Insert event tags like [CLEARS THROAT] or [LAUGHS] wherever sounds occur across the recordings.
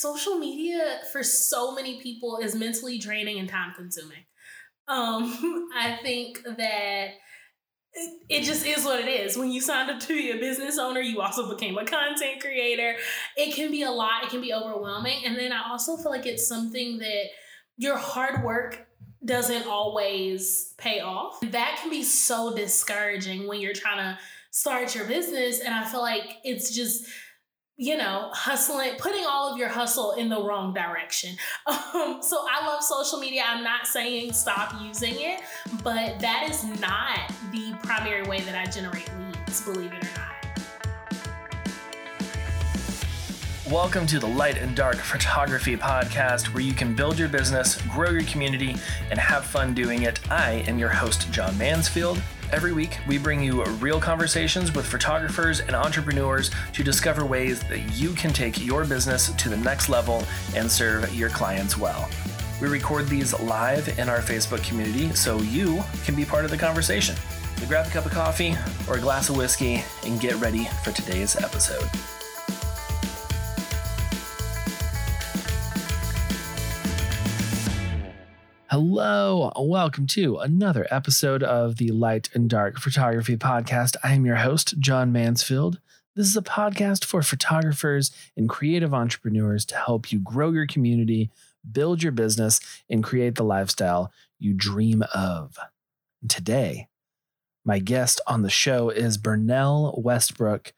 social media for so many people is mentally draining and time consuming. Um, [LAUGHS] I think that it just is what it is. When you signed up to be a business owner, you also became a content creator. It can be a lot, it can be overwhelming. And then I also feel like it's something that your hard work doesn't always pay off. That can be so discouraging when you're trying to start your business. And I feel like it's just, you know, hustling, putting all of your hustle in the wrong direction. [LAUGHS] Um, so I love social media. I'm not saying stop using it, but that is not the primary way that I generate leads, believe it or not. Welcome to the Light and Dark Photography Podcast, where you can build your business, grow your community, and have fun doing it. I am your host, John Mansfield. Every week, we bring you real conversations with photographers and entrepreneurs to discover ways that you can take your business to the next level and serve your clients well. We record these live in our Facebook community so you can be part of the conversation. So grab a cup of coffee or a glass of whiskey and get ready for today's episode. Hello, welcome to another episode of the Light and Dark Photography Podcast. I am your host, John Mansfield. This is a podcast for photographers and creative entrepreneurs to help you grow your community, build your business, and create the lifestyle you dream of. Today, my guest on the show is Burnell Westbrook.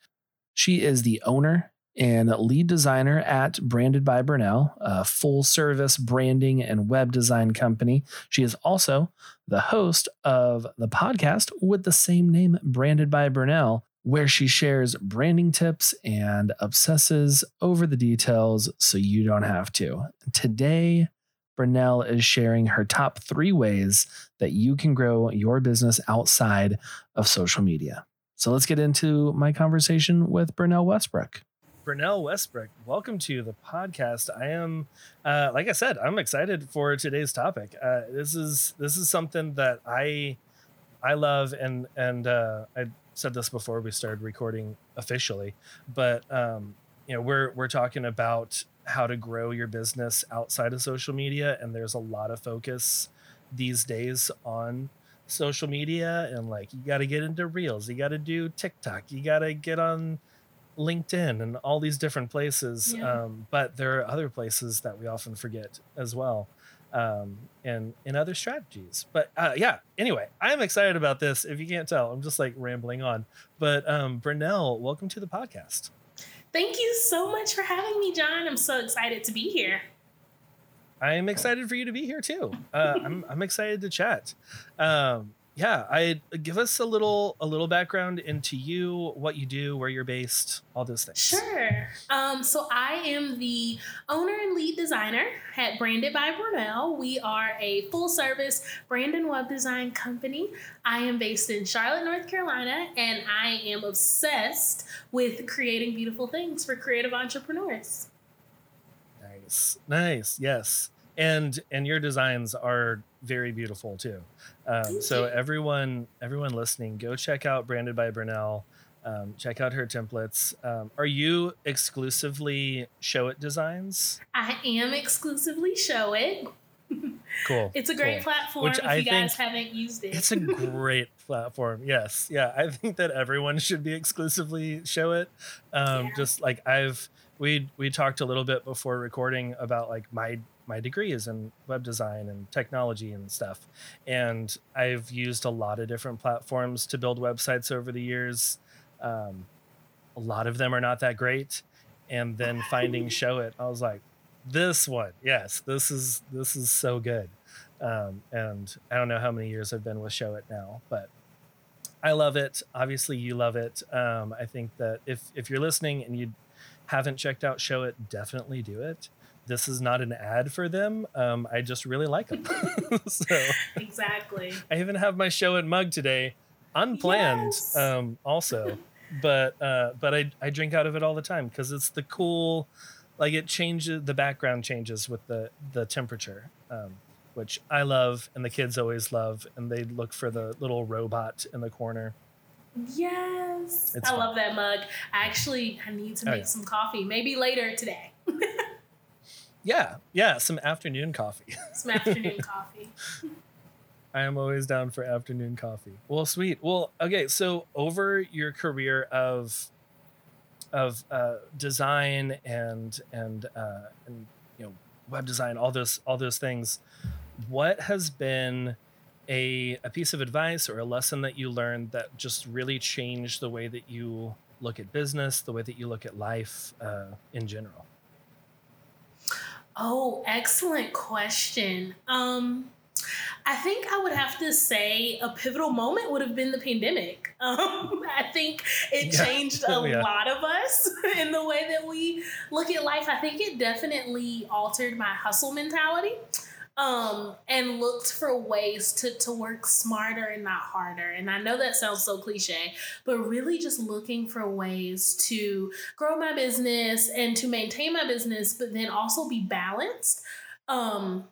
She is the owner and lead designer at Branded by Burnell, a full service branding and web design company. She is also the host of the podcast with the same name, Branded by Burnell, where she shares branding tips and obsesses over the details so you don't have to. Today, Burnell is sharing her top three ways that you can grow your business outside of social media. So let's get into my conversation with Burnell Westbrook. Burnell Westbrook, welcome to the podcast. I am, uh, like I said, I'm excited for today's topic. Uh, this is this is something that I I love, and and uh, I said this before we started recording officially, but um, you know we're we're talking about how to grow your business outside of social media, and there's a lot of focus these days on social media and like you got to get into reels you got to do tiktok you got to get on LinkedIn and all these different places. Yeah. Um, but there are other places that we often forget as well. Um, and in other strategies. But uh, yeah, anyway, I'm excited about this. If you can't tell, I'm just like rambling on. But um, Burnell, welcome to the podcast. Thank you so much for having me, John. I'm so excited to be here. I'm excited for you to be here too. Uh, I'm, I'm excited to chat. Um, yeah, I give us a little a little background into you, what you do, where you're based, all those things. Sure. Um, so I am the owner and lead designer at Branded by Burnell. We are a full service brand and web design company. I am based in Charlotte, North Carolina, and I am obsessed with creating beautiful things for creative entrepreneurs. Nice, nice, yes, and and your designs are very beautiful too. Um, so everyone, everyone listening, go check out Branded by Burnell. Um, check out her templates. Um, are you exclusively Showit designs? I am exclusively Showit. [LAUGHS] Cool. it's a great cool. platform Which if I you guys haven't used it. It's a [LAUGHS] great platform. Yes. Yeah. I think that everyone should be exclusively Showit. Um, yeah. Just like I've, we, we talked a little bit before recording about like my my degree is in web design and technology and stuff. And I've used a lot of different platforms to build websites over the years. Um, a lot of them are not that great. And then finding [LAUGHS] Showit, I was like, this one, yes, this is this is so good. Um, and I don't know how many years I've been with Showit now, but I love it. Obviously, you love it. Um, I think that if if you're listening and you haven't checked out Showit, definitely do it this is not an ad for them. Um, I just really like them. [LAUGHS] so exactly. I even have my Showit mug today, unplanned. Yes. Um, also, but uh, but I I drink out of it all the time because it's the cool, like it changes the background changes with the the temperature. Um, which I love and the kids always love, and they look for the little robot in the corner. Yes, it's I fun. love that mug. I actually I need to make oh, yeah. some coffee, maybe later today. [LAUGHS] Yeah, yeah, some afternoon coffee. [LAUGHS] Some afternoon coffee. [LAUGHS] I am always down for afternoon coffee. Well, sweet. Well, okay. So over your career of of uh, design and and uh, and you know web design, all those all those things, what has been a a piece of advice or a lesson that you learned that just really changed the way that you look at business, the way that you look at life uh, in general? Oh, excellent question. Um, I think I would have to say a pivotal moment would have been the pandemic. [LAUGHS] Um, I think it Yeah. changed a [LAUGHS] yeah. lot of us [LAUGHS] in the way that we look at life. I think it definitely altered my hustle mentality um, and looked for ways to, to work smarter and not harder. And I know that sounds so cliche, but really just looking for ways to grow my business and to maintain my business, but then also be balanced. Um,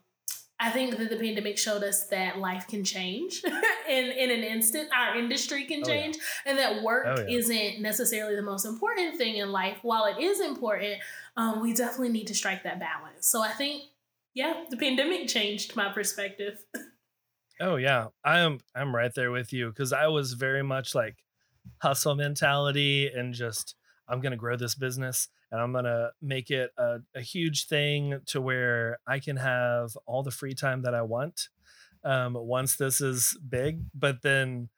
I think that the pandemic showed us that life can change [LAUGHS] in, in an instant. Our industry can Oh, yeah. change, and that work Oh, yeah. isn't necessarily the most important thing in life. While it is important, um, we definitely need to strike that balance. So I think, yeah, the pandemic changed my perspective. [LAUGHS] Oh yeah, I'm I'm right there with you because I was very much like hustle mentality and just I'm gonna grow this business and I'm gonna make it a, a huge thing to where I can have all the free time that I want um, once this is big. But then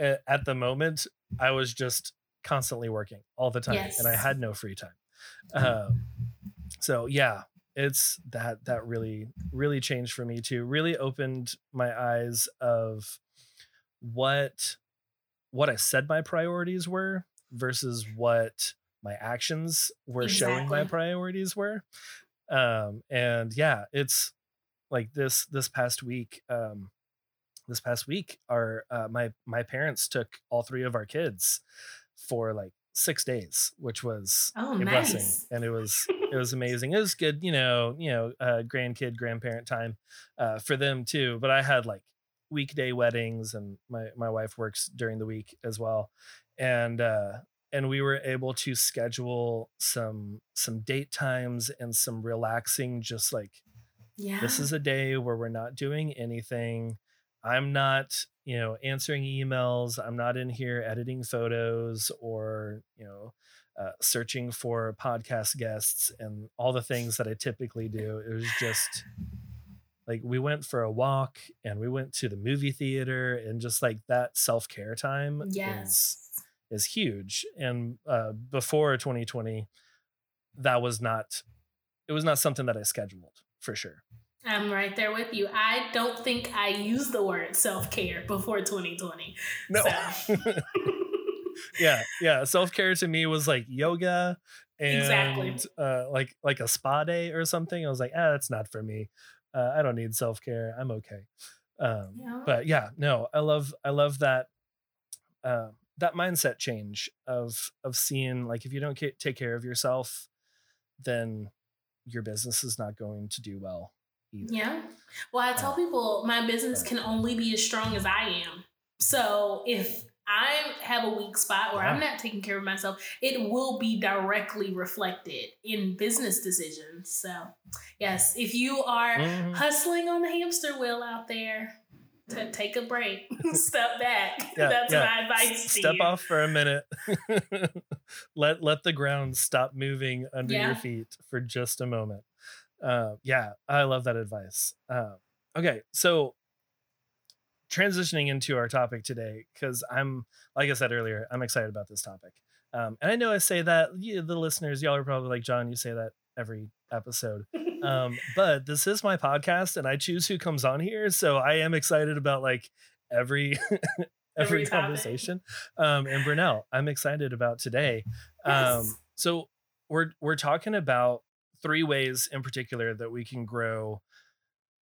a- at the moment, I was just constantly working all the time and I had no free time. Um, so yeah, it's that that really really changed for me too really opened my eyes of what what i said my priorities were versus what my actions were showing my priorities were. Um and yeah it's like this this past week um this past week our uh, my my parents took all three of our kids for like six days which was Oh, a blessing nice. and it was it was [LAUGHS] amazing it was good you know you know uh grandkid grandparent time uh for them too but i had like weekday weddings and my my wife works during the week as well and uh and we were able to schedule some some date times and some relaxing just like Yeah. this is a day where we're not doing anything i'm not you know answering emails i'm not in here editing photos or you know uh, searching for podcast guests and all the things that i typically do it was just like we went for a walk and we went to the movie theater and just like that self-care time is is huge and uh before 2020 that was not it was not something that i scheduled for sure I'm right there with you. I don't think I used the word self care before 2020. no So. [LAUGHS] yeah yeah self-care to me was like yoga and Exactly. uh like like a spa day or something i was like ah that's not for me uh, i don't need self-care i'm okay um Yeah. but yeah no i love i love that uh that mindset change of of seeing like if you don't take care of yourself then your business is not going to do well either Yeah. Well, I tell Uh, people my business can only be as strong as I am. So if I have a weak spot or I'm not taking care of myself, it will be directly reflected in business decisions. So, yes, if you are Mhm. hustling on the hamster wheel out there, to take a break, [LAUGHS] [LAUGHS] step back. Yeah, That's yeah. my advice. to step you. off for a minute [LAUGHS] let let the ground stop moving under Yeah. your feet for just a moment uh yeah i love that advice. Uh, okay so transitioning into our topic today because i'm like i said earlier i'm excited about this topic. Um and i know i say that you, the listeners y'all are probably like john you say that every episode. [LAUGHS] Um but this is my podcast and i choose who comes on here so i am excited about like every [LAUGHS] every, Every conversation um and Burnell. I'm excited about today. [LAUGHS] Um Yes. so we're we're talking about three ways in particular that we can grow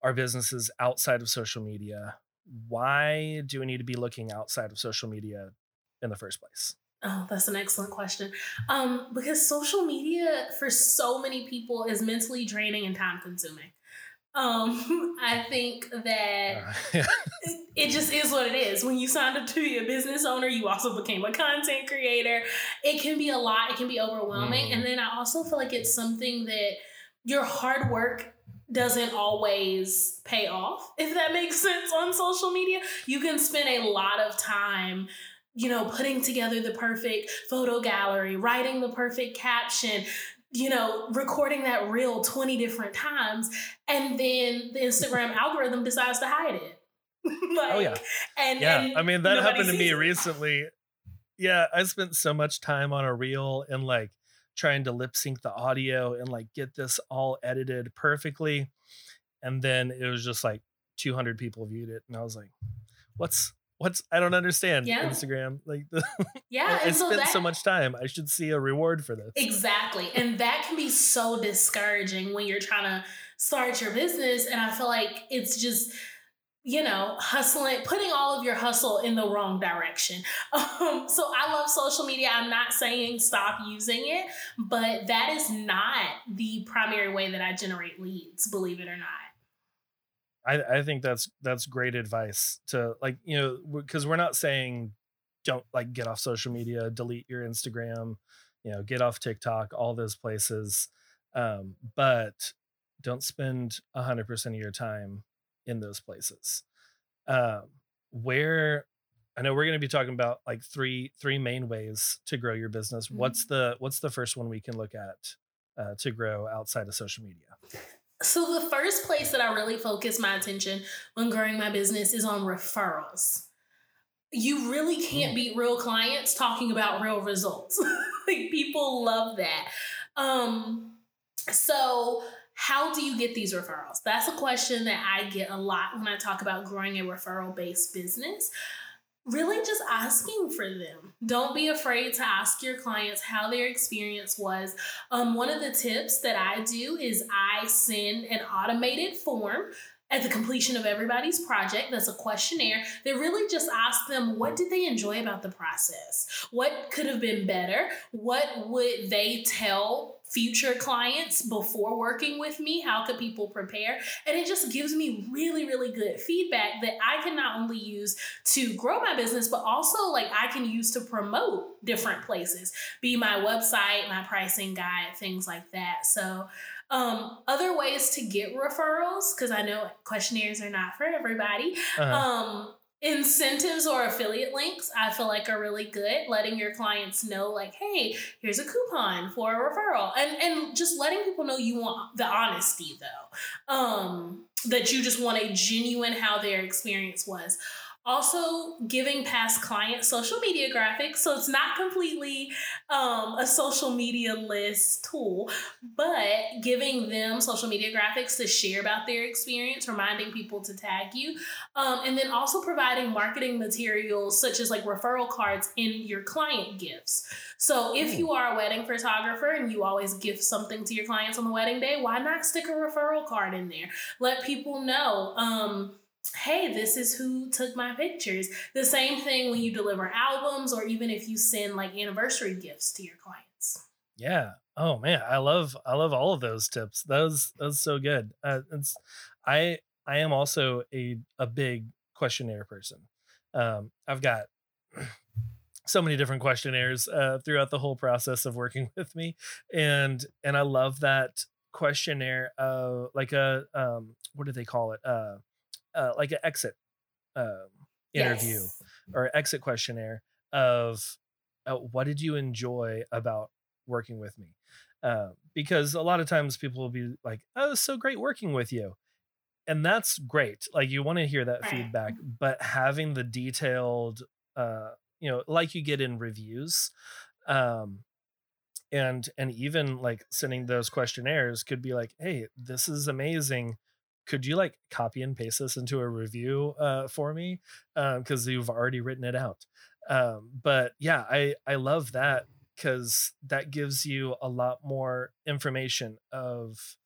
our businesses outside of social media why do we need to be looking outside of social media in the first place Oh, that's an excellent question. Um, because social media for so many people is mentally draining and time consuming. Um, [LAUGHS] I think that Uh, [LAUGHS] it, just is what it is. When you signed up to be a business owner, you also became a content creator. It can be a lot, it can be overwhelming. Mhm. And then I also feel like it's something that your hard work doesn't always pay off, if that makes sense on social media. You can spend a lot of time you know, putting together the perfect photo gallery, writing the perfect caption, you know, recording that reel 20 different times, and then the Instagram [LAUGHS] algorithm decides to hide it. like, [LAUGHS] oh yeah. And yeah, and I mean that happened to me it. recently. Yeah, I spent so much time on a reel and like trying to lip sync the audio and like get this all edited perfectly. And then it was just like 200 people viewed it. And I was like, what's, what's, I don't understand Yeah. Instagram. Like, [LAUGHS] Yeah, I, I so spent that so much time. I should see a reward for this. Exactly. And that can be so discouraging when you're trying to start your business. And I feel like it's just, you know, hustling, putting all of your hustle in the wrong direction. [LAUGHS] Um, so I love social media. I'm not saying stop using it, but that is not the primary way that I generate leads, believe it or not. I, I think that's that's great advice to like you know because we're not saying don't like get off social media delete your instagram you know get off tiktok all those places um, but don't spend 100% of your time in those places. Um, where i know we're going to be talking about like three three main ways to grow your business. Mhm. what's the what's the first one we can look at uh, to grow outside of social media So the first place that I really focus my attention when growing my business is on referrals. You really can't beat real clients talking about real results. [LAUGHS] like people love that. Um so how do you get these referrals? That's a question that I get a lot when I talk about growing a referral based business. Really just asking for them. Don't be afraid to ask your clients how their experience was um, one of the tips that I do is I send an automated form at the completion of everybody's project. That's a questionnaire that really just asks them what did they enjoy about the process? What could have been better? What would they tell future clients before working with me? How could people prepare? And it just gives me really, really good feedback that I can not only use to grow my business, but also like I can use to promote different places, be my website, my pricing guide, things like that. So, um, other ways to get referrals, because I know questionnaires are not for everybody. Uh-huh. Um, incentives or affiliate links, I feel like are really good. Letting your clients know, like, hey, here's a coupon for a referral, and and just letting people know you want the honesty though, um, that you just want a genuine how their experience was. Also, giving past clients social media graphics, so it's not completely um, a social media list tool, but giving them social media graphics to share about their experience, reminding people to tag you, um, and then also providing marketing materials such as like referral cards in your client gifts. So if you are a wedding photographer and you always gift something to your clients on the wedding day, why not stick a referral card in there? Let people know. Um, hey, this is who took my pictures. The same thing when you deliver albums or even if you send like anniversary gifts to your clients. Yeah. Oh man, I love I love all of those tips. Those those so good. Uh, it's I I am also a a big questionnaire person. Um, I've got [CLEARS THROAT] so many different questionnaires uh, throughout the whole process of working [LAUGHS] with me, and and I love that questionnaire. Uh, like a um, what do they call it? Uh, uh like an exit um interview Yes. or exit questionnaire of uh, what did you enjoy about working with me uh, because a lot of times people will be like oh it's so great working with you and that's great like you want to hear that Right. feedback but having the detailed uh you know like you get in reviews um and and even like sending those questionnaires could be like hey this is amazing could you like copy and paste this into a review uh for me? Because you've already written it out. Um but yeah i i love that because that gives you a lot more information of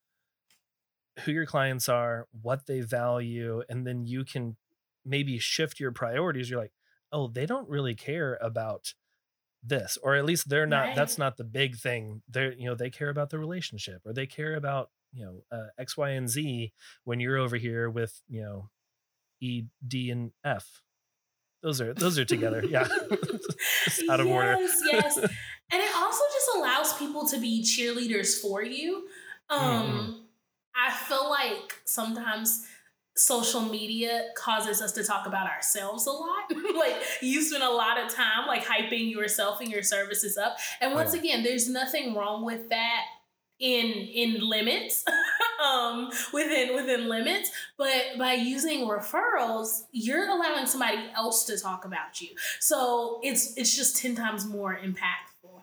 who your clients are what they value and then you can maybe shift your priorities. You're like oh they don't really care about this or at least they're not Right. that's not the big thing. They're you know they care about the relationship or they care about you know uh, x y and z when you're over here with you know e d and f those are those are together yeah [LAUGHS] out of order yes, yes. And it also just allows people to be cheerleaders for you. Um, mm-hmm. I feel like sometimes social media causes us to talk about ourselves a lot. [LAUGHS] like you spend a lot of time like hyping yourself and your services up. And once yeah. again, there's nothing wrong with that in in limits [LAUGHS] um within within limits but by using referrals you're allowing somebody else to talk about you. So it's it's just 10 times more impactful.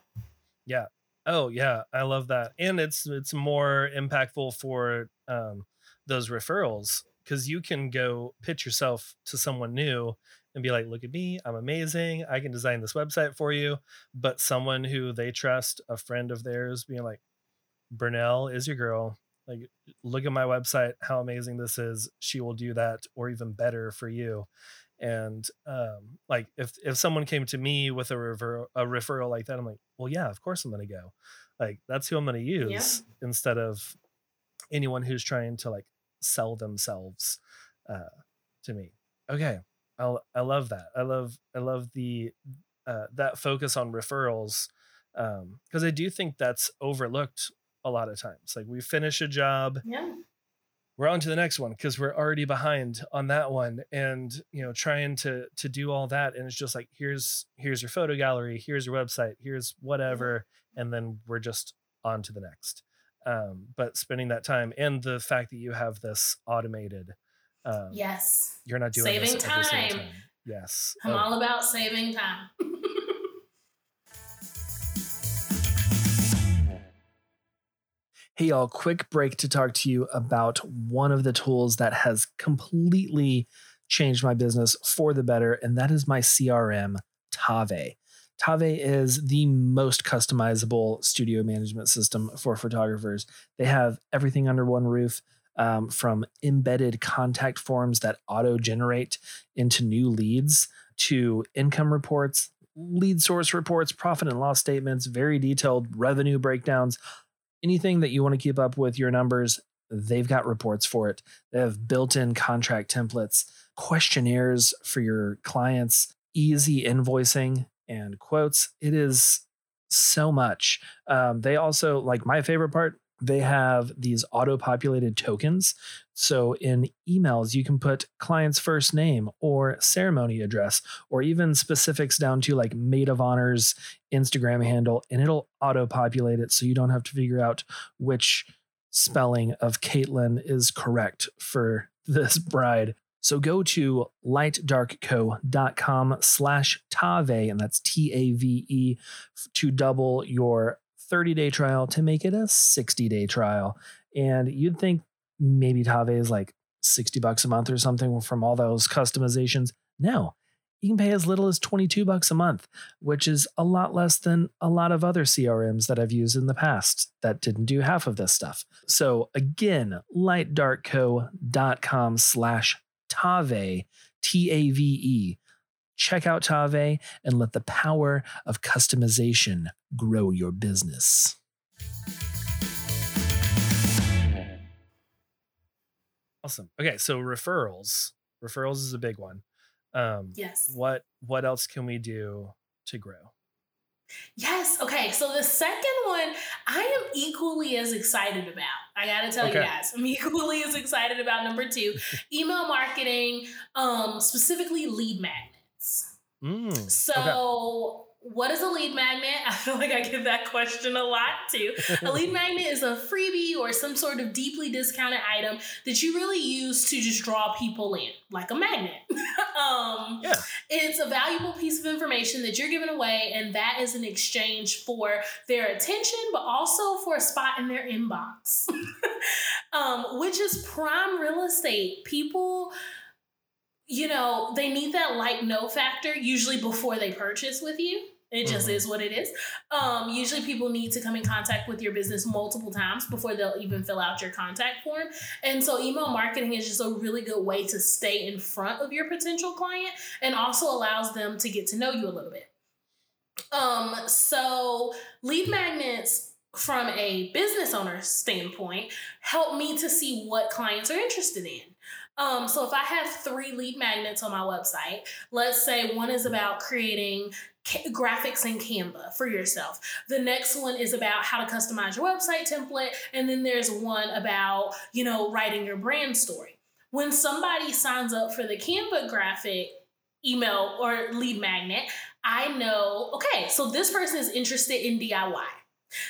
Yeah. Oh yeah. I love that. And it's it's more impactful for um those referrals because you can go pitch yourself to someone new and be like, look at me, I'm amazing. I can design this website for you. But someone who they trust, a friend of theirs, being like, Burnell is your girl. Like, look at my website, how amazing this is. She will do that or even better for you. And um, like if if someone came to me with a refer a referral like that, I'm like, well, yeah, of course I'm gonna go. Like that's who I'm gonna use yeah. instead of anyone who's trying to like sell themselves uh, to me. Okay, I I love that. I love I love the uh, that focus on referrals Um, because um, I do think that's overlooked a lot of times. Like we finish a job, yeah. we're on to the next one because we're already behind on that one, and you know trying to to do all that, and it's just like here's here's your photo gallery, here's your website, here's whatever, and then we're just on to the next um, but spending that time and the fact that you have this automated um, yes you're not doing saving time. time. yes i'm oh. all about saving time [LAUGHS] Hey, y'all, quick break to talk to you about one of the tools that has completely changed my business for the better, and that is my CRM, Tave. Tave is the most customizable studio management system for photographers. They have everything under one roof. Um, from embedded contact forms that auto generate into new leads to income reports, lead source reports, profit and loss statements, very detailed revenue breakdowns, anything that you want to keep up with your numbers, they've got reports for it. They have built in contract templates, questionnaires for your clients, easy invoicing, and quotes. It is so much. Um, they also, like my favorite part, they have these auto populated tokens. So in emails, you can put client's first name or ceremony address, or even specifics down to like maid of honor's Instagram handle, and it'll auto populate it so you don't have to figure out which spelling of Caitlin is correct for [LAUGHS] this bride. So go to lightdarkco.com slash Tave, and that's T A V E, to double your 30 day trial to make it a 60 day trial. And you'd think maybe Tave is like 60 bucks a month or something from all those customizations. No, you can pay as little as 22 bucks a month, which is a lot less than a lot of other CRMs that I've used in the past that didn't do half of this stuff. So again, lightdarkco.com slash Tave, T A V E. Check out Tave and let the power of customization grow your business. Awesome. Okay, so referrals. Referrals is a big one. Um, yes. What what else can we do to grow? Yes. Okay. So the second one, I am equally as excited about. I gotta tell okay. you guys, I'm [LAUGHS] equally as excited about number two, [LAUGHS] email marketing, um, specifically lead magnets. Mm, so. Okay what is a lead magnet? [LAUGHS] I feel like I get that question a lot too. a lead [LAUGHS] magnet is a freebie or some sort of deeply discounted item that you really use to just draw people in, like a magnet. [LAUGHS] um, yeah. It's a valuable piece of information that you're giving away, and that is in exchange for their attention, but also for a spot in their inbox, um, which is prime real estate. People you know, they need that like no factor usually before they purchase with you. It just mm-hmm. is what it is. Um, usually, people need to come in contact with your business multiple times before they'll even fill out your contact form. And so, email marketing is just a really good way to stay in front of your potential client and also allows them to get to know you a little bit. Um, so, lead magnets from a business owner standpoint help me to see what clients are interested in. Um, so if I have three lead magnets on my website, let's say one is about creating graphics in Canva for yourself. The next one is about how to customize your website template. And then there's one about, you know, writing your brand story. When somebody signs up for the Canva graphic email or lead magnet, I know, okay, so this person is interested in DIY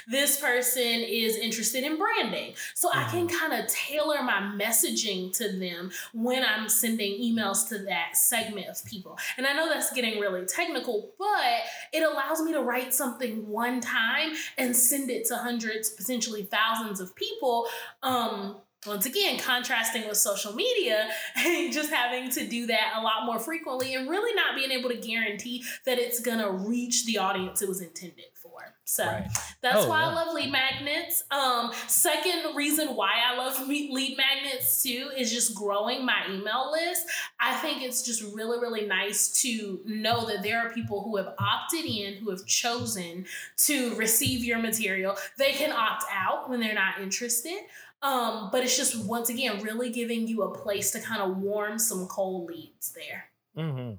this person is interested in branding. So. I can mm-hmm. kind of tailor my messaging to them when I'm sending emails to that segment of people. And I know that's getting really technical, but it allows me to write something one time and send it to hundreds, potentially thousands of people. Um, once again, contrasting with social media [LAUGHS] and just having to do that a lot more frequently and really not being able to guarantee that it's going to reach the audience it was intended for. So right. that's oh, why yeah. I love lead magnets. Um, second reason why I love lead magnets too is just growing my email list. I think it's just really, really nice to know that there are people who have opted in, who have chosen to receive your material. They can opt out when they're not interested. Um, but it's just once again really giving you a place to kind of warm some cold leads there. Mm-hmm.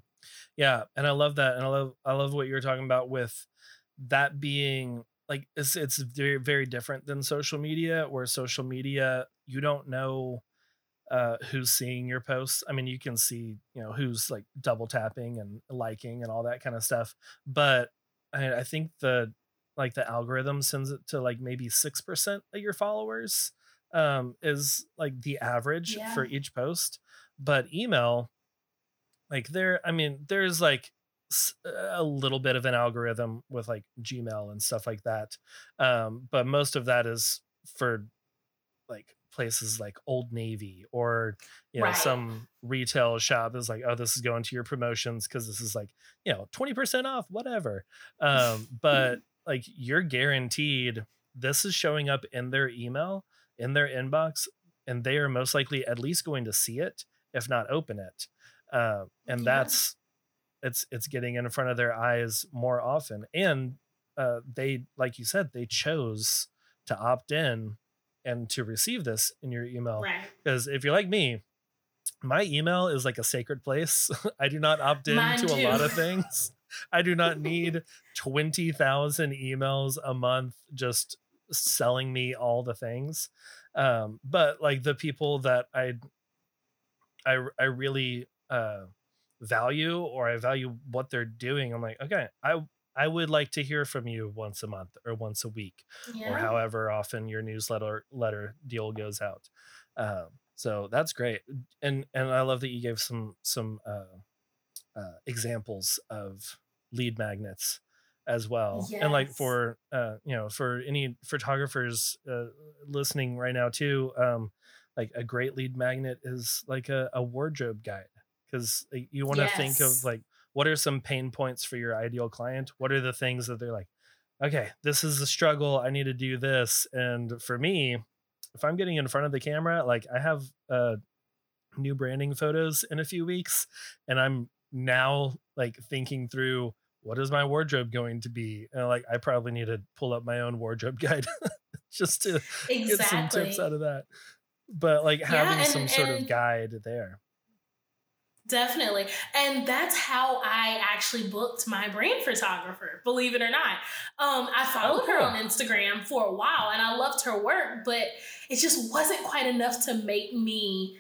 Yeah, and I love that, and I love I love what you're talking about with that being like it's it's very very different than social media, where social media you don't know uh who's seeing your posts. I mean, you can see you know who's like double tapping and liking and all that kind of stuff, but I, I think the like the algorithm sends it to like maybe six percent of your followers um, is like the average yeah. for each post. But email, like there, I mean, there's like a little bit of an algorithm with like Gmail and stuff like that. Um, but most of that is for like places like Old Navy or you know right. some retail shop is like, oh, this is going to your promotions because this is like you know twenty percent off, whatever. Um, but [LAUGHS] like you're guaranteed this is showing up in their email in their inbox and they are most likely at least going to see it if not open it uh, and yeah. that's it's it's getting in front of their eyes more often and uh, they like you said they chose to opt in and to receive this in your email. Because right. if you're like me my email is like a sacred place. [LAUGHS] I do not opt in to a lot of things. [LAUGHS] I do not need 20,000 emails a month just selling me all the things. Um but like the people that i i i really uh value or i value what they're doing i'm like okay i i would like to hear from you once a month or once a week yeah. or however often your newsletter letter deal goes out um so that's great and and i love that you gave some some uh, uh examples of lead magnets as well yes. and like for uh you know for any photographers uh listening right now too um like a great lead magnet is like a, a wardrobe guide because you want to yes. think of like what are some pain points for your ideal client what are the things that they're like okay this is a struggle i need to do this and for me if i'm getting in front of the camera like i have uh new branding photos in a few weeks and i'm now like thinking through what is my wardrobe going to be? And like, I probably need to pull up my own wardrobe [LAUGHS] guide just to exactly. get some tips out of that. But like having yeah, and, some sort of guide there. Definitely. And that's how I actually booked my brand photographer, believe it or not. Um, I followed oh, cool. her on Instagram for a while and I loved her work, but it just wasn't quite enough to make me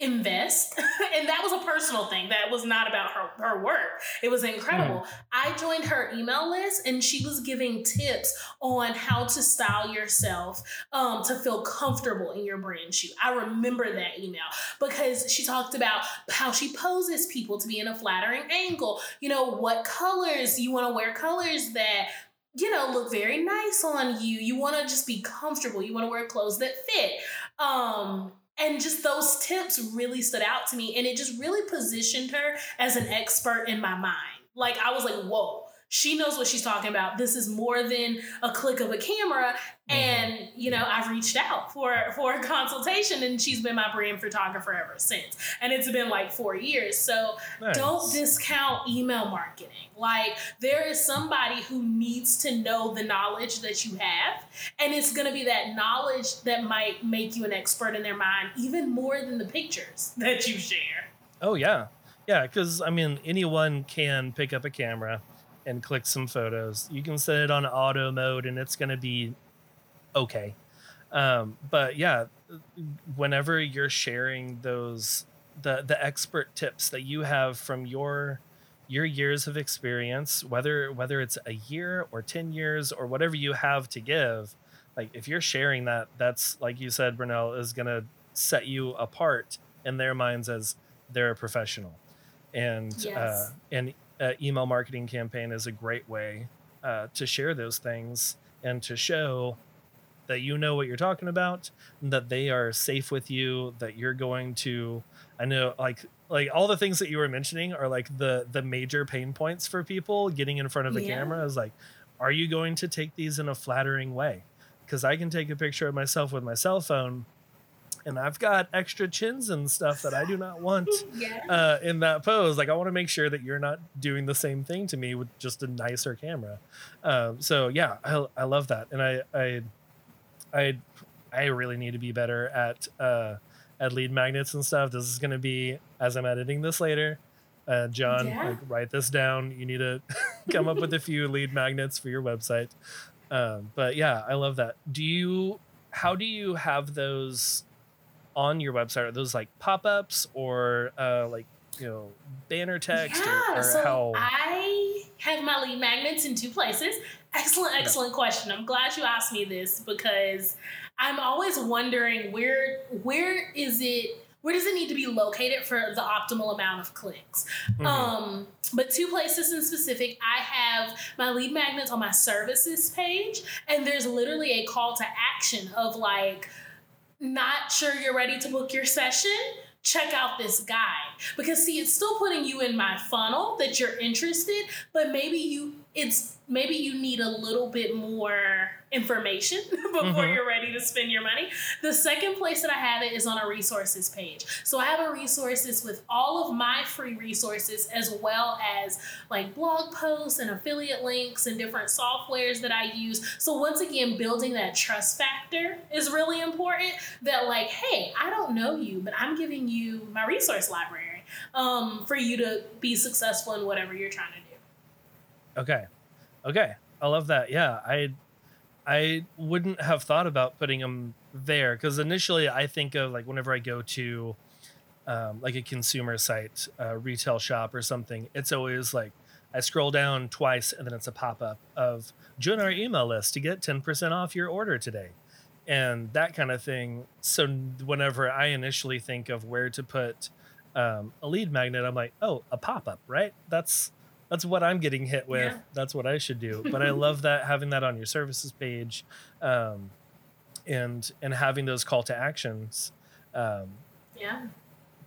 invest. [LAUGHS] And that was a personal thing that was not about her, her work. It was incredible. Mm. i joined her email list and she was giving tips on how to style yourself um, to feel comfortable in your brand shoot i remember that email because she talked about how she poses people to be in a flattering angle. You know what colors you want to wear colors that you know look very nice on you. You want to just be comfortable. You want to wear clothes that fit. Um and just those tips really stood out to me. And it just really positioned her as an expert in my mind. Like, I was like, whoa, she knows what she's talking about. This is more than a click of a camera. Mm-hmm. And you know, I've reached out for for a consultation, and she's been my brand photographer ever since. And it's been like four years. So Nice. don't discount email marketing. Like there is somebody who needs to know the knowledge that you have, and it's going to be that knowledge that might make you an expert in their mind, even more than the pictures [LAUGHS] that you share. Oh yeah, yeah. Because I mean, anyone can pick up a camera and click some photos. You can set it on auto mode, and it's going to be okay. Um, but yeah, whenever you're sharing those the the expert tips that you have from your your years of experience, whether whether it's a year or ten years or whatever you have to give, like if you're sharing that, that's like you said, Burnell is going to set you apart in their minds as they're a professional and uh, Yes. Uh, email marketing campaign is a great way uh, to share those things and to show that you know what you're talking about that they are safe with you that you're going to i know like like all the things that you were mentioning are like the the major pain points for people getting in front of a Yeah. camera is like are you going to take these in a flattering way because i can take a picture of myself with my cell phone and i've got extra chins and stuff that i do not want [LAUGHS] Yeah. uh, in that pose. Like I want to make sure that you're not doing the same thing to me with just a nicer camera. Um, so yeah, I, I love that, and I I I I really need to be better at uh, at lead magnets and stuff. This is gonna be as I'm editing this later. Uh, John, Yeah. like, write this down. You need to [LAUGHS] come up with a few lead magnets for your website. Um, but yeah, I love that. Do you? How do you have those on your website? Are those like pop-ups or uh, like you know banner text yeah, or, or so how? I have my lead magnets in two places. [LAUGHS] Excellent, Yeah. excellent question. I'm glad you asked me this because I'm always wondering where where is it where does it need to be located for the optimal amount of clicks? Mhm. Um, but two places in specific, I have my lead magnets on my services page, and there's literally a call to action of like, not sure you're ready to book your session. Check out this guide because see, it's still putting you in my funnel that you're interested, but maybe you it's maybe you need a little bit more information [LAUGHS] before Mhm. you're ready to spend your money. The second place that I have it is on a resources page. So I have a resources with all of my free resources as well as like blog posts and affiliate links and different softwares that I use. So once again, building that trust factor is really important that like, hey, I don't know you, but I'm giving you my resource library um, for you to be successful in whatever you're trying to do. Okay. Okay. I love that. Yeah. I I wouldn't have thought about putting them there because initially I think of like whenever I go to um, like a consumer site, a retail shop or something, it's always like I scroll down twice and then it's a pop up of join our email list to get 10% off your order today. And that kind of thing. So whenever I initially think of where to put um, a lead magnet, I'm like, oh, a pop up, right? That's that's what I'm getting hit with. Yeah. That's what I should do. But I [LAUGHS] love that having that on your services page, um, and and having those call to actions um, Yeah.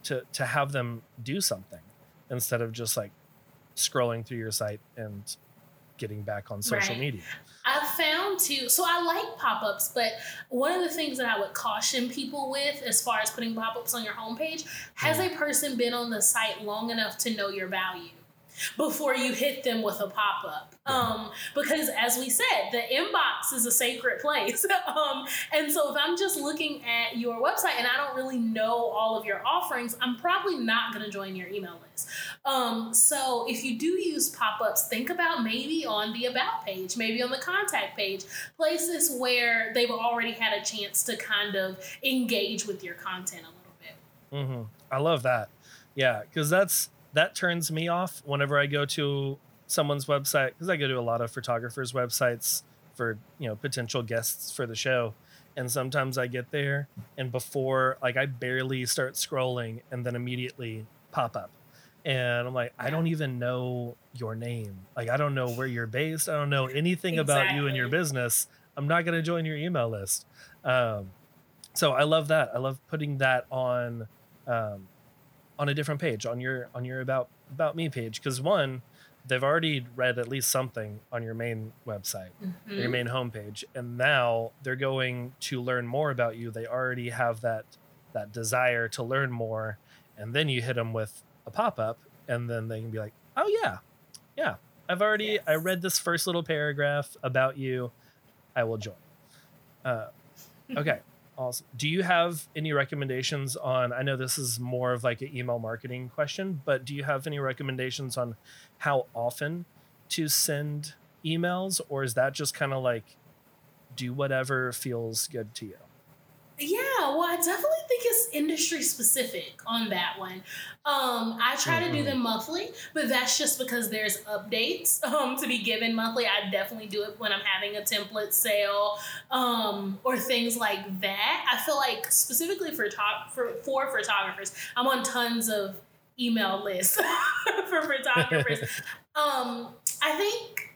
to to have them do something instead of just like scrolling through your site and getting back on social Right. media. I found too, so I like pop ups, but one of the things that I would caution people with as far as putting pop ups on your homepage has a person been on the site long enough to know your value? Before you hit them with a pop up, um, because as we said, the inbox is a sacred place. [LAUGHS] um, and so if I'm just looking at your website and I don't really know all of your offerings, I'm probably not going to join your email list. Um, so if you do use pop-ups, think about maybe on the about page, maybe on the contact page, places where they've already had a chance to kind of engage with your content a little bit. hmm I love that. Yeah, because that's that turns me off whenever I go to someone's website because I go to a lot of photographers' websites for you know potential guests for the show, and sometimes I get there and before like I barely start scrolling and then immediately pop up, and I'm like I don't even know your name, like I don't know where you're based, I don't know anything about you and your business. I'm not gonna join your email list. Um, so I love that. I love putting that on um, on a different page on your on your about about me page because one they've already read at least something on your main website, Mhm. your main homepage, and now they're going to learn more about you. They already have that that desire to learn more, and then you hit them with a pop up, and then they can be like, "Oh yeah, yeah, I've already I read this first little paragraph about you. I will join." Uh, okay. Awesome. Do you have any recommendations on? I know this is more of like an email marketing question, but do you have any recommendations on how often to send emails, or is that just kind of like do whatever feels good to you? Yeah, well, I definitely think it's industry specific on that one. Um, I try to do Mhm. them monthly, but that's just because there's updates [LAUGHS] um, to be given monthly. I definitely do it when I'm having a template sale um, or things like that. I feel like specifically for top for for photographers, I'm on tons of email lists [LAUGHS] for photographers. [LAUGHS] um, I think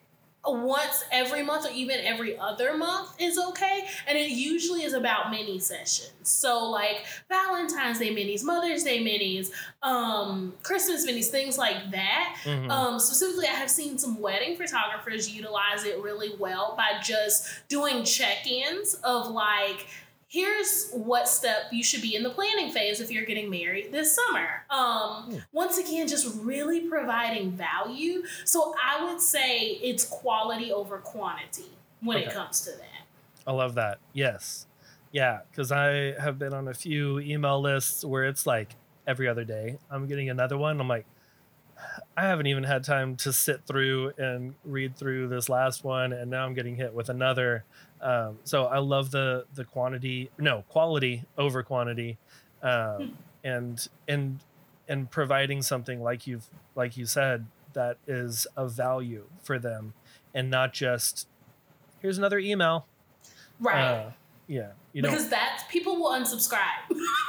once every month or even every other month is okay. And it usually is about mini sessions. So like Valentine's Day minis, Mother's Day minis, um, Christmas minis, things like that. Mhm. Um, specifically, I have seen some wedding photographers utilize it really well by just doing check-ins of like, here's what step you should be in the planning phase if you're getting married this summer. Um, Hmm. once again, just really providing value. So I would say it's quality over quantity when it comes to that. I love that. Yes. Yeah, because I have been on a few email lists where it's like every other day I'm getting another one. I'm like, [SIGHS] I haven't even had time to sit through and read through this last one, and now I'm getting hit with another. Um, so I love the the quantity, no quality over quantity, um, and and and providing something like you've like you said that is of value for them, and not just here's another email. Right. Uh, yeah, you know. because that's people will unsubscribe.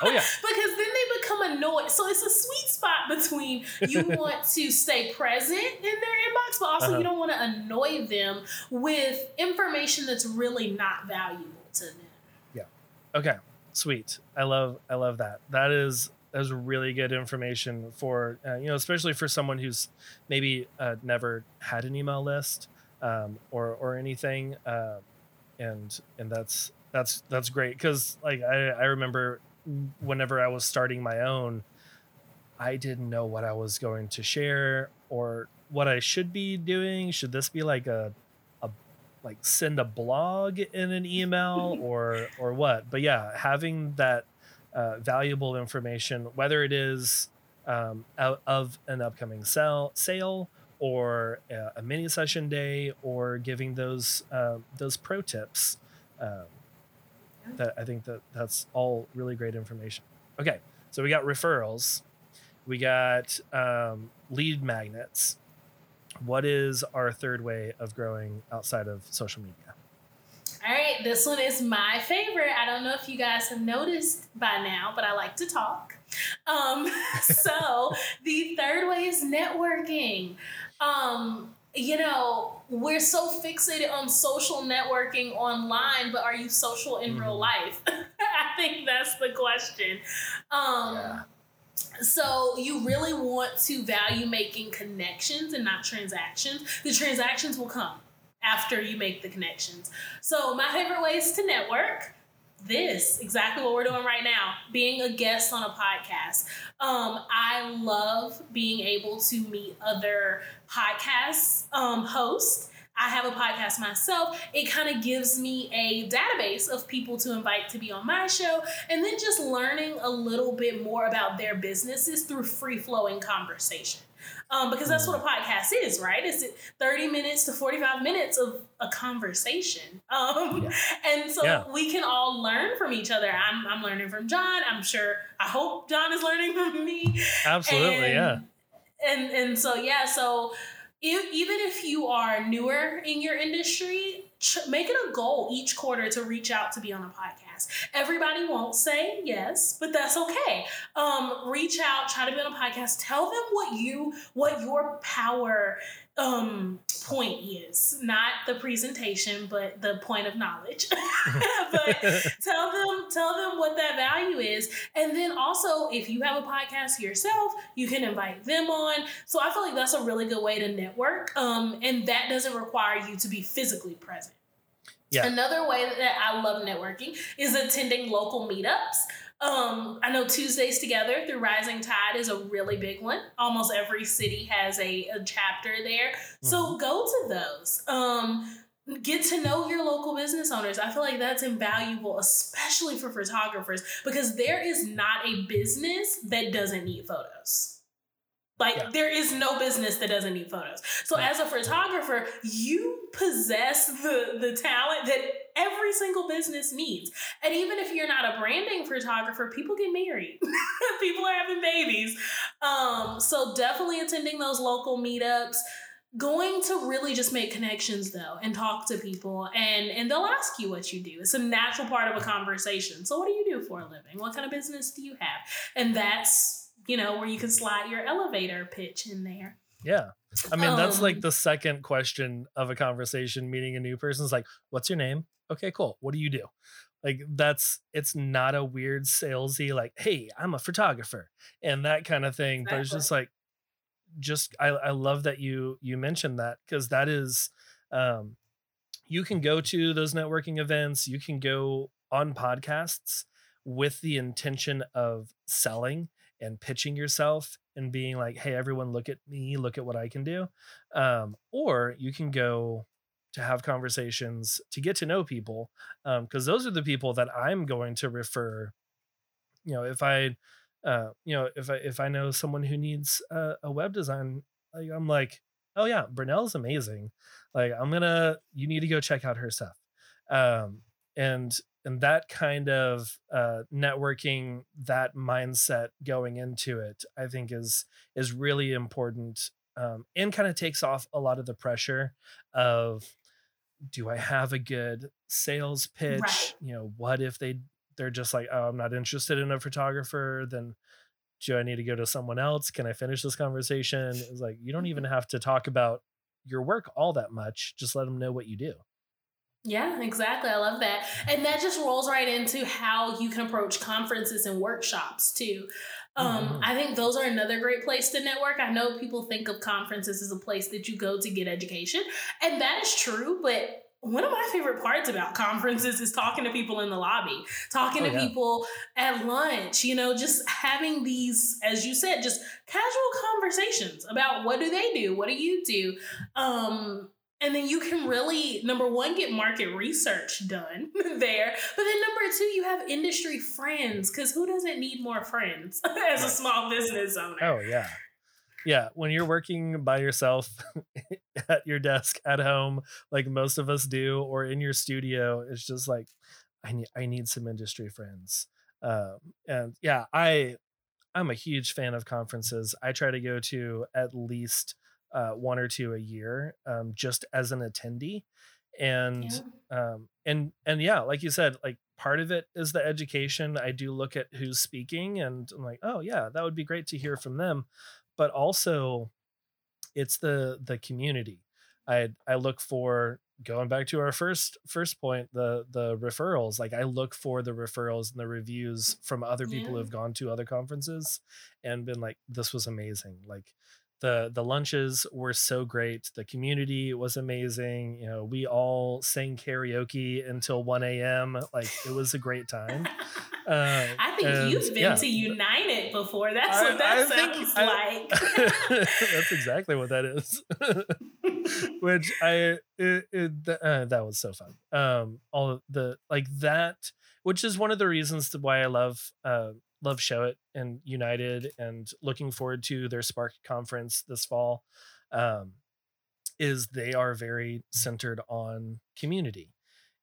Oh yeah, [LAUGHS] because then they become annoyed. So it's a sweet spot between you [LAUGHS] want to stay present in their inbox, but also Uh-huh. you don't want to annoy them with information that's really not valuable to them. Yeah. Okay, sweet. I love I love that. That is that is really good information for uh, you know, especially for someone who's maybe uh, never had an email list um, or or anything, uh, and and that's that's that's great because like I I remember whenever I was starting my own, I didn't know what I was going to share or what I should be doing. Should this be like a a like send a blog in an email [LAUGHS] or or what? But yeah, having that uh, valuable information, whether it is um, out of an upcoming sale sale or a, a mini session day or giving those um, those pro tips. Um, that I think that that's all really great information. Okay, so we got referrals, we got um, lead magnets. What is our third way of growing outside of social media? All right, this one is my favorite. I don't know if you guys have noticed by now, but I like to talk. Um, [LAUGHS] so the third way is networking. Um, you know, we're so fixated on social networking online, but are you social in real Mhm. life? [LAUGHS] I think that's the question. Um, Yeah. so you really want to value making connections and not transactions. The transactions will come after you make the connections. So my favorite ways to network. This exactly what we're doing right now, being a guest on a podcast. Um, I love being able to meet other podcast um, hosts. I have a podcast myself. It kind of gives me a database of people to invite to be on my show, and then just learning a little bit more about their businesses through free flowing conversation. Um, because that's what a podcast is, right? It's 30 minutes to 45 minutes of a conversation. Um, Yeah. And so Yeah. we can all learn from each other. I'm, I'm learning from John. I'm sure, I hope John is learning from me. Absolutely, yeah. And and so yeah, so if, even if you are newer in your industry, make it a goal each quarter to reach out to be on a podcast. Everybody won't say yes, but that's okay. Um, reach out, try to be on a podcast. Tell them what you what your power um point is. Not the presentation but the point of knowledge. [LAUGHS] But tell them tell them what that value is. And then also if you have a podcast yourself you can invite them on. So i feel like that's a really good way to network. Um and that doesn't require you to be physically present Yeah. Another way that I love networking is attending local meetups. Um, I know Tuesdays Together through Rising Tide is a really big one. Almost every city has a, a chapter there. So go to those. Um, get to know your local business owners. I feel like that's invaluable, especially for photographers, because there is not a business that doesn't need photos. Like Yeah. there is no business that doesn't need photos. So Yeah. as a photographer, you possess the the talent that every single business needs. And even if you're not a branding photographer, people get married. [LAUGHS] people are having babies. Um, so definitely attending those local meetups going to really just make connections though and talk to people and and they'll ask you what you do it's a natural part of a conversation so what do you do for a living what kind of business do you have and that's you know where you can slide your elevator pitch in there Yeah. I mean, that's like Um, the second question of a conversation meeting a new person is like, what's your name? Okay, cool. What do you do? Like that's it's not a weird salesy like, hey, I'm a photographer and that kind of thing. But it's just like just I, I love that you you mentioned that because that is um you can go to those networking events, you can go on podcasts with the intention of selling and pitching yourself and being like, hey, everyone, look at me, look at what I can do. Um, or you can go to have conversations to get to know people because those are the people that I'm going to refer. You know, if I, uh, you know, if I if I know someone who needs a, a web design, like, I'm like, oh yeah, Burnell's amazing. Like I'm gonna, you need to go check out her stuff. Um, and and that kind of uh, networking that mindset going into it i think is is really important um, and kind of takes off a lot of the pressure of do i have a good sales pitch? Right. you know what if they they're just like oh i'm not interested in a photographer then do i need to go to someone else? Can i finish this conversation it's like you don't even have to talk about your work all that much just let them know what you do Yeah, exactly. I love that. And that just rolls right into how you can approach conferences and workshops too. Um, Mhm. I think those are another great place to network. I know people think of conferences as a place that you go to get education, and that is true, but one of my favorite parts about conferences is talking to people in the lobby, talking Oh, to yeah. people at lunch, you know, just having these, as you said, just casual conversations about what do they do? What do you do? Um, and then you can really, number one, get market research done [LAUGHS] there. But then number two, you have industry friends because who doesn't need more friends [LAUGHS] as a small business owner? Oh yeah. Yeah, when you're working by yourself [LAUGHS] at your desk at home like most of us do or in your studio, it's just like I need I need some industry friends. Um and yeah, I I'm a huge fan of conferences. I try to go to at least uh, one or two a year um, just as an attendee. And Yeah. um and and yeah like you said like part of it is the education i do look at who's speaking and i'm like oh yeah that would be great to hear from them but also it's the the community i i look for going back to our first first point the the referrals like i look for the referrals and the reviews from other people who've gone to other conferences and been like this was amazing like the the lunches were so great the community was amazing you know we all sang karaoke until 1 a.m like it was a great time [LAUGHS] uh, I think and, you've been yeah. to United before. That's I- what that I sounds I- like. [LAUGHS] That's [LAUGHS] exactly what that is. Which I it, it, uh, that was so fun. Um, all the like that, which is one of the reasons to why I love uh love Showit and United, and looking forward to their Spark conference this fall. Um, is they are very centered on community,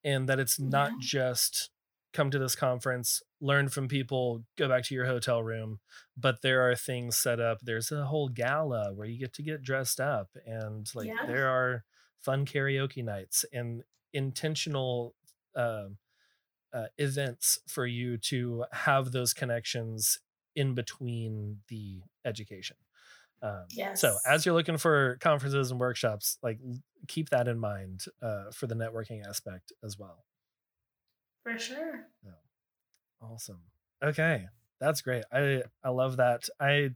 and that it's not Yeah. just come to this conference, learn from people, go back to your hotel room, but there are things set up. There's a whole gala where you get to get dressed up, and like Yeah. there are fun karaoke nights and intentional um uh, events for you to have those connections in between the education. Um, Yes. So as you're looking for conferences and workshops, like keep that in mind uh, for the networking aspect as well. For sure. Awesome. Okay, that's great. I I love that. I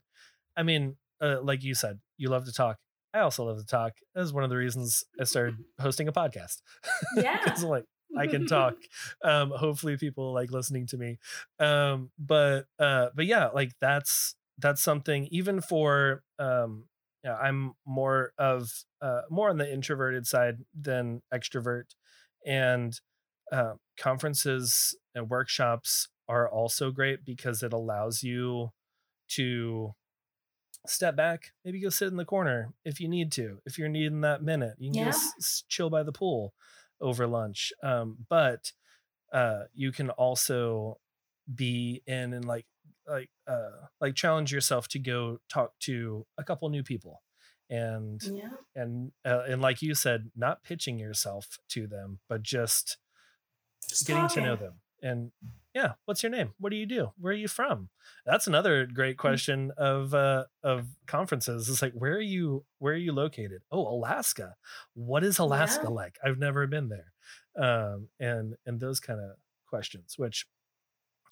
I mean, uh, like you said, you love to talk. I also love to talk. That's one of the reasons I started [LAUGHS] hosting a podcast. [LAUGHS] Yeah. like I can [LAUGHS] talk. Um, hopefully people like listening to me. Um, but uh, but yeah, like that's that's something even for um yeah, I'm more of uh more on the introverted side than extrovert. And uh, conferences and workshops are also great because it allows you to step back, maybe go sit in the corner if you need to. If you're needing that minute, you can Yeah. just chill by the pool over lunch. Um, but uh, you can also be in and like like uh like challenge yourself to go talk to a couple new people and Yeah. and uh, and like you said not pitching yourself to them but just Just getting to know them and yeah what's your name what do you do where are you from that's another great question of uh of conferences it's like where are you where are you located oh alaska what is alaska Yeah. like i've never been there um and and those kind of questions which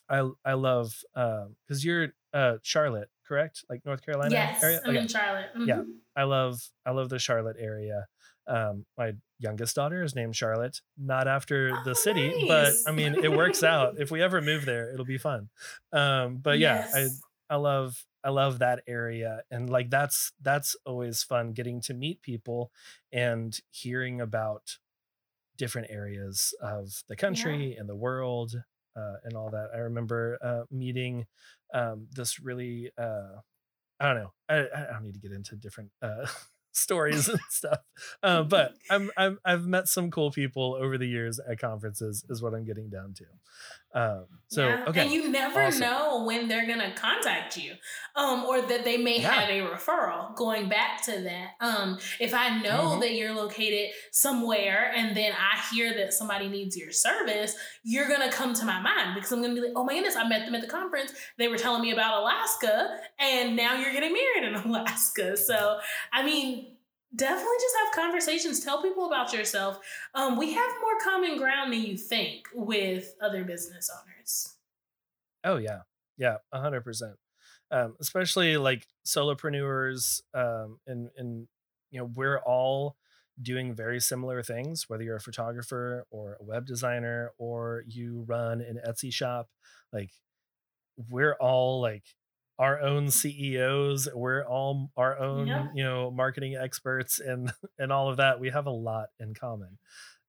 i i love um because you're uh charlotte correct like north carolina Yes. area I'm in Charlotte. Yeah. Mhm. I love I love the Charlotte area. Um, my youngest daughter is named Charlotte, not after the Oh, city, but. I mean it works out. [LAUGHS] If we ever move there, it'll be fun. Um, but yeah, Yes. I I love I love that area, and like that's that's always fun getting to meet people and hearing about different areas of the country and the world uh, and all that. I remember uh, meeting um, this really uh, I don't know. I, I don't need to get into different uh, [LAUGHS] stories and stuff, uh, but I'm, I'm I've met some cool people over the years at conferences. Is what I'm getting down to. Um, so Yeah, okay, And you never Awesome. know when they're gonna contact you. Um, or that they may Yeah. have a referral. Going back to that. Um, if I know Mhm. that you're located somewhere and then I hear that somebody needs your service, you're gonna come to my mind because I'm gonna be like, oh my goodness, I met them at the conference. They were telling me about Alaska, and now you're getting married in [LAUGHS] Alaska. So I mean, definitely just have conversations. Tell people about yourself. Um, we have more common ground than you think with other business owners. Oh yeah, yeah, a hundred percent. Um, especially like solopreneurs, um, and and you know we're all doing very similar things. Whether you're a photographer or a web designer or you run an Etsy shop, like we're all like our own CEOs. We're all our own Yeah. you know marketing experts and [LAUGHS] and all of that. We have a lot in common.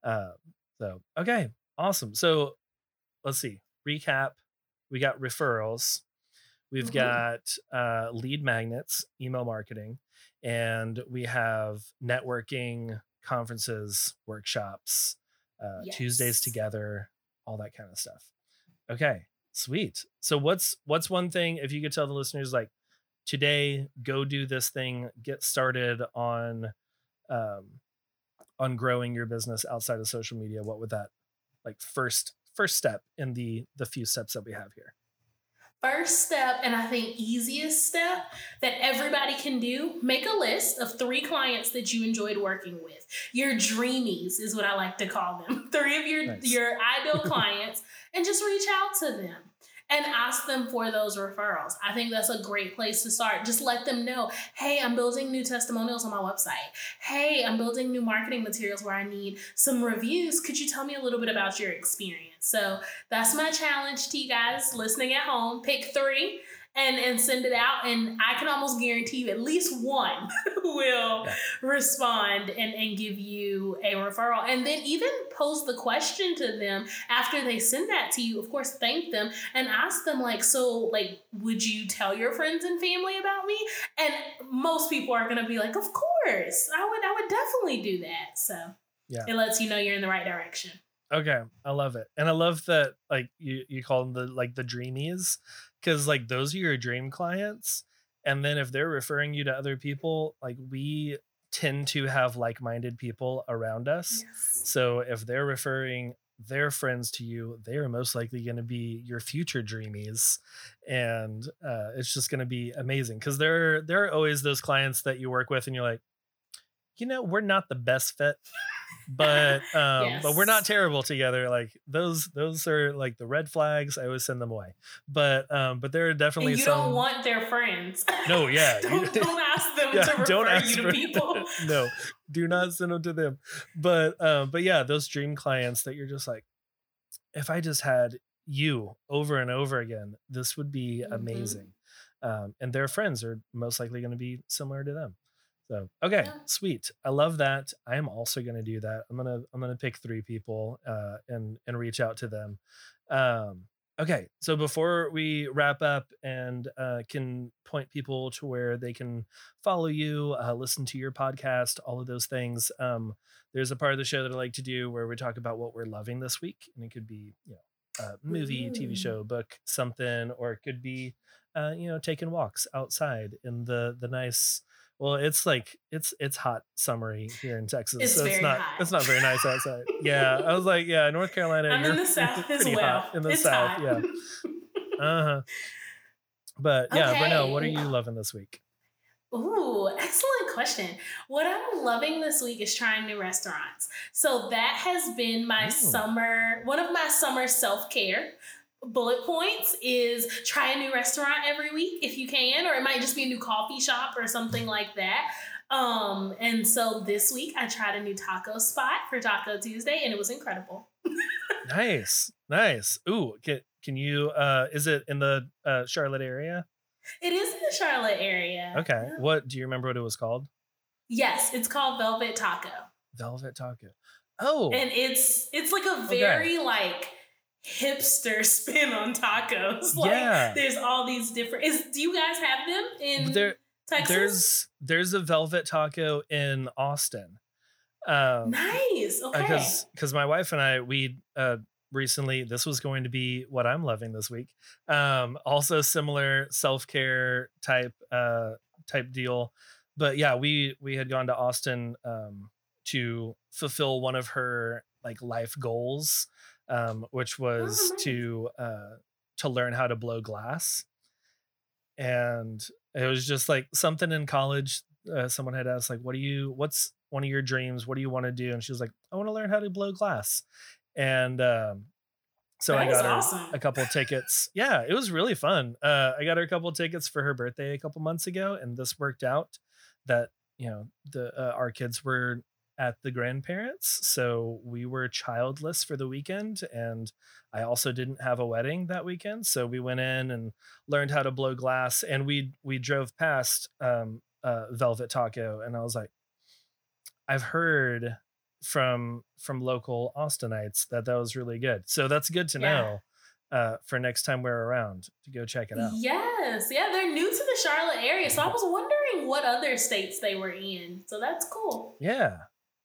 Uh, so okay, awesome. So let's see. Recap we got referrals we've Mhm. got uh, lead magnets email marketing and we have networking conferences workshops uh, tuesdays together all that kind of stuff okay sweet so what's what's one thing if you could tell the listeners like today go do this thing get started on um on growing your business outside of social media what would that like first first step in the the few steps that we have here First step, and I think easiest step that everybody can do make a list of three clients that you enjoyed working with. Your dreamies is what I like to call them. [LAUGHS] Three of your, Nice. your ideal [LAUGHS] clients, and just reach out to them and ask them for those referrals. I think that's a great place to start. Just let them know hey, I'm building new testimonials on my website. Hey, I'm building new marketing materials where I need some reviews. Could you tell me a little bit about your experience? So that's my challenge to you guys listening at home. Pick three and and send it out. And I can almost guarantee you at least one [LAUGHS] will Yeah. respond and, and give you a referral. And then even pose the question to them after they send that to you. Of course, thank them and ask them like, so like, would you tell your friends and family about me? And most people are gonna be like, of course, I would I would definitely do that. So Yeah. it lets you know you're in the right direction. Okay, I love it, and I love that like you you call them the like the dreamies, because like those are your dream clients, and then if they're referring you to other people, like we tend to have like minded people around us. So if they're referring they're friends to you they are most likely going to be your future dreamies and uh, it's just going to be amazing because there there are always those clients that you work with and you're like you know we're not the best fit but [LAUGHS] um but we're not terrible together like those those are like the red flags i always send them away but um but there are definitely And you some don't want their friends. No, yeah, [LAUGHS] don't, don't ask them [LAUGHS] Yeah, to refer don't ask you to people. no do not send them to them but um but yeah those dream clients that you're just like if i just had you over and over again this would be Mhm. amazing um and their friends are most likely going to be similar to them so okay Yeah. sweet. I love that. I am also going to do that. I'm gonna i'm gonna pick three people uh and and reach out to them. Um okay so before we wrap up and uh can point people to where they can follow you uh listen to your podcast all of those things um there's a part of the show that i like to do where we talk about what we're loving this week and it could be you know a movie tv show book something or it could be uh you know taking walks outside in the the nice well, it's like it's it's hot summery here in Texas, It's so it's not hot. it's not very nice outside. Yeah, I was [LAUGHS] like, yeah, North Carolina. I'm in the [LAUGHS] south as well. hot in the it's south. hot. Yeah, uh huh. But yeah, Burnell, what are you loving this week? Ooh, excellent question. What I'm loving this week is trying new restaurants. So that has been my Ooh. summer, one of my summer self care bullet points is try a new restaurant every week if you can, or it might just be a new coffee shop or something like that. Um, and so this week I tried a new taco spot for Taco Tuesday and it was incredible. [LAUGHS] Nice, nice. Ooh, can can you? uh Is it in the uh Charlotte area? It is in the Charlotte area. Okay. Yeah. What do you remember? What it was called? Yes, it's called Velvet Taco. Velvet Taco. Oh, and it's it's like a very like hipster [LAUGHS] spin on tacos. Like Yeah. there's all these different. Is do you guys have them in there Texas? there's there's a Velvet Taco in Austin. Um, nice. Okay. because because my wife and I we uh recently this was going to be what I'm loving this week. Um also similar self-care type uh type deal. But yeah, we we had gone to Austin um to fulfill one of her like life goals um which was nice. to uh to learn how to blow glass. And it was just like something in college uh, someone had asked like what do you what's one of your dreams what do you want to do and she was like i want to learn how to blow glass and um so i got her awesome. a couple tickets yeah it was really fun uh i got her a couple tickets for her birthday a couple months ago and this worked out that you know the uh, our kids were at the grandparents so we were childless for the weekend and i also didn't have a wedding that weekend so we went in and learned how to blow glass and we we drove past um uh velvet taco and i was like i've heard from from local austinites that that was really good so that's good to Yeah. know uh for next time we're around to go check it out Yes. Yeah, they're new to the Charlotte area, so I [LAUGHS] was wondering what other states they were in. So that's cool. yeah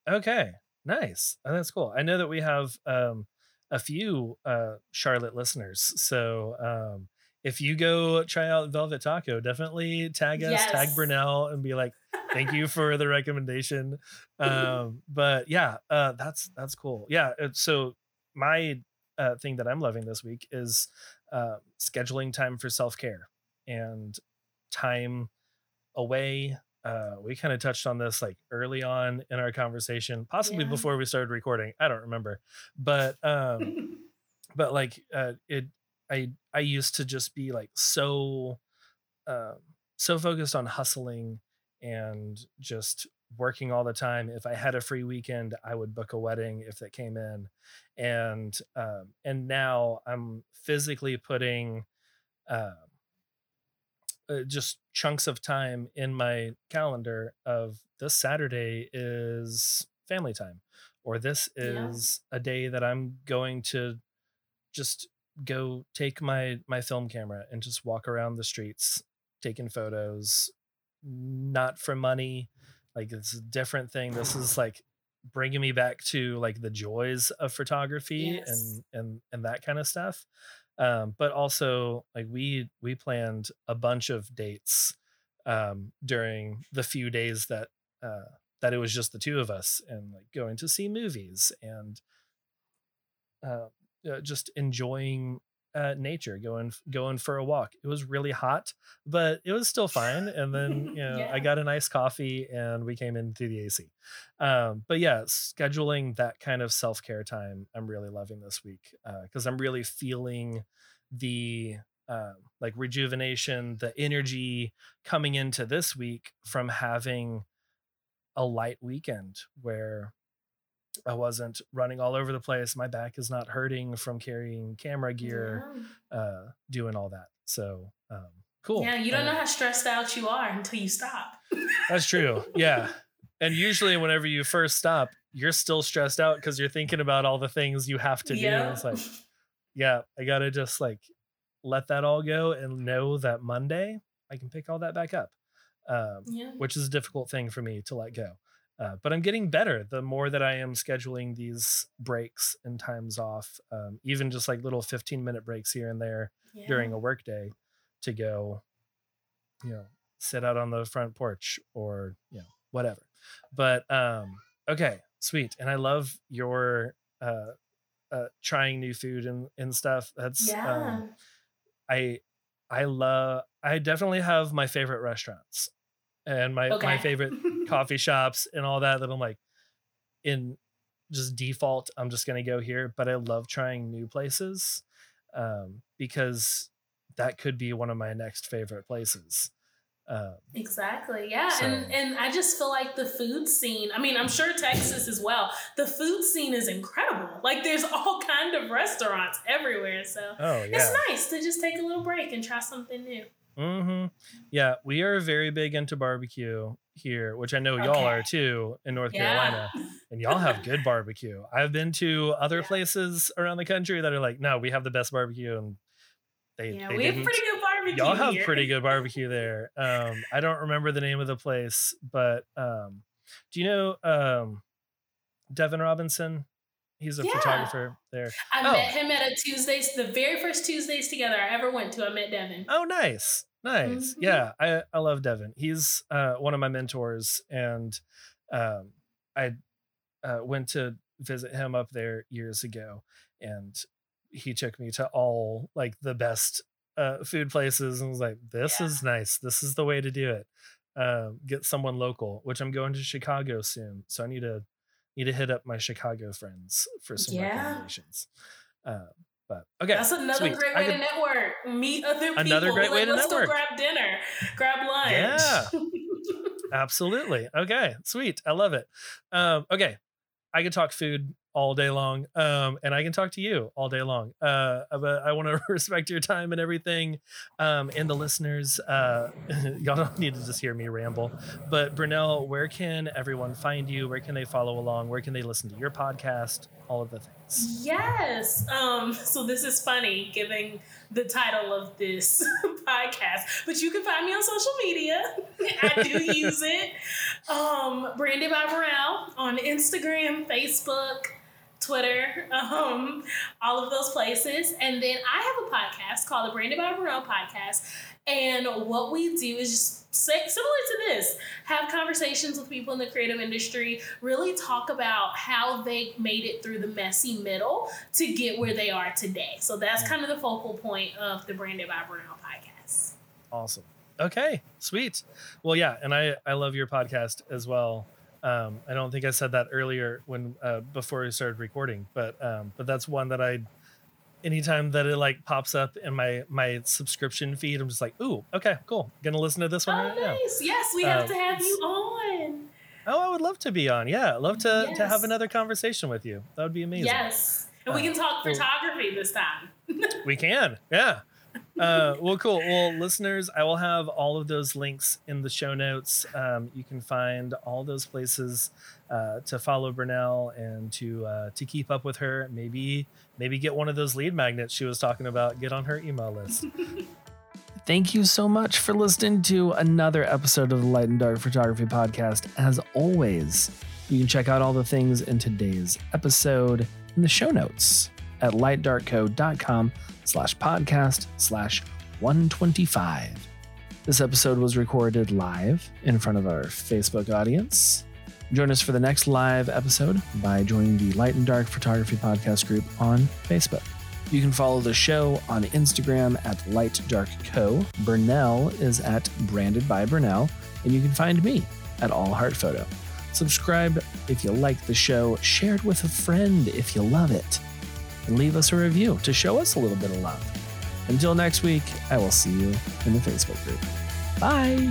okay nice. Oh, that's cool. I know that we have um a few uh charlotte listeners so um if you go try out velvet taco definitely tag us tag Yes. Burnell and be like thank you for the recommendation. [LAUGHS] Um but yeah uh that's that's cool. Yeah so my uh thing that i'm loving this week is uh scheduling time for self-care and time away uh we kind of touched on this like early on in our conversation possibly Yeah. before we started recording i don't remember but um [LAUGHS] but like uh it i i used to just be like so um so focused on hustling and just working all the time if i had a free weekend i would book a wedding if that came in and um and now i'm physically putting um uh, just chunks of time in my calendar of this saturday is family time or this Yeah. is a day that i'm going to just go take my my film camera and just walk around the streets taking photos not for money like it's a different thing this is like bringing me back to like the joys of photography Yes. and and and that kind of stuff um but also like we we planned a bunch of dates um during the few days that uh that it was just the two of us and like going to see movies and uh, uh, just enjoying uh, nature, going going for a walk. It was really hot, but it was still fine. And then [LAUGHS] you know, Yeah. I got a nice coffee, and we came in through the AC. Um, but yeah, scheduling that kind of self care time, I'm really loving this week because I'm really feeling the um, like rejuvenation, the energy coming into this week from having a light weekend where I wasn't running all over the place. My back is not hurting from carrying camera gear, uh, doing all that. So um, cool. Yeah, you don't know how stressed out you are until you stop. That's true. Yeah. [LAUGHS] And usually, whenever you first stop, you're still stressed out because you're thinking about all the things you have to do. Yeah. It's like, yeah, I got to just like let that all go and know that Monday I can pick all that back up, um, yeah. which is a difficult thing for me to let go. Uh, but I'm getting better the more that I am scheduling these breaks and times off, um, even just like little 15 minute breaks here and there yeah. during a work day to go, you know, sit out on the front porch or, you know, whatever. But um okay, sweet. And I love your uh uh trying new food and and stuff. That's Yeah. um I I love I definitely have my favorite restaurants and my my favorite [LAUGHS] coffee shops and all that that I'm like in just default I'm just going to go here but I love trying new places um because that could be one of my next favorite places um Exactly. Yeah. So- And and I just feel like the food scene, I mean, I'm sure Texas as well. The food scene is incredible. Like there's [LAUGHS] all kind of restaurants everywhere. So oh yeah it's nice to just take a little break and try something new. Hmm Yeah, we are very big into barbecue here, which I know y'all are too in North Carolina. And y'all have [LAUGHS] good barbecue. I've been to other Yeah. places around the country that are like, no, we have the best barbecue, and they, Yeah, they we have didn't. pretty good barbecue. y'all have here. pretty good [LAUGHS] barbecue there. Um, I don't remember the name of the place, but um, do you know um, Devin Robinson? He's a Yeah. photographer there. I Oh. met him at a Tuesdays, the very first Tuesdays together I ever went to. I met Devin. Oh, nice. Nice. Mhm. Yeah, I, I love Devin. He's uh, one of my mentors, and um, I uh, went to visit him up there years ago, and he took me to all like the best uh, food places, and was like, "This Yeah. is nice. This is the way to do it." Um, get someone local, which I'm going to Chicago soon, so I need to need to hit up my Chicago friends for some Yeah. recommendations. Um, but okay, That's another sweet. great way to network. Meet other people. Another great Like, way to network. Grab dinner, grab lunch. Yeah. [LAUGHS] Absolutely. Okay. Sweet. I love it. Um, okay. I could talk food all day long. Um, and I can talk to you all day long. Uh, but I want to [LAUGHS] respect your time and everything. Um, and the listeners, uh, [LAUGHS] y'all don't need to just hear me ramble. But Burnell, where can everyone find you? Where can they follow along? Where can they listen to your podcast? All of the things. Yes. Um, so this is funny giving the title of this [LAUGHS] podcast, but you can find me on social media. [LAUGHS] I do use it. Um, Branded by on Instagram, Facebook, Twitter, um, all of those places. And then I have a podcast called the Branded by podcast. And what we do is just similar to this have conversations with people in the creative industry, really talk about how they made it through the messy middle to get where they are today. So that's kind of the focal point of the Branded by Burnell podcast. Awesome. Okay, sweet. Well, yeah, and I I love your podcast as well. Um, I don't think I said that earlier when uh, before we started recording, but um, but that's one that I anytime that it like pops up in my my subscription feed, I'm just like, ooh, okay, cool, gonna listen to this one Oh, right now. nice. Yes, we have Um, to have you on. Oh, I would love to be on. Yeah, love to to have another conversation with you. That would be amazing. Yes. And we Uh, can talk photography this time. [LAUGHS] We can. Yeah. Uh, well, cool. Well, listeners, I will have all of those links in the show notes. Um, you can find all those places uh, to follow Burnell and to uh, to keep up with her. Maybe maybe get one of those lead magnets she was talking about. Get on her email list. [LAUGHS] Thank you so much for listening to another episode of the Light and Dark Photography Podcast. As always, you can check out all the things in today's episode in the show notes at lightdarkcode.com slash podcast slash 125. This episode was recorded live in front of our Facebook audience. Join us for the next live episode by joining the Light and Dark Photography Podcast group on Facebook. You can follow the show on Instagram at Light Dark. Burnell is at Branded by Burnell, and you can find me at All Heart Photo. Subscribe if you like the show, share it with a friend if you love it, and leave us a review to show us a little bit of love. Until next week, I will see you in the Facebook group. Bye.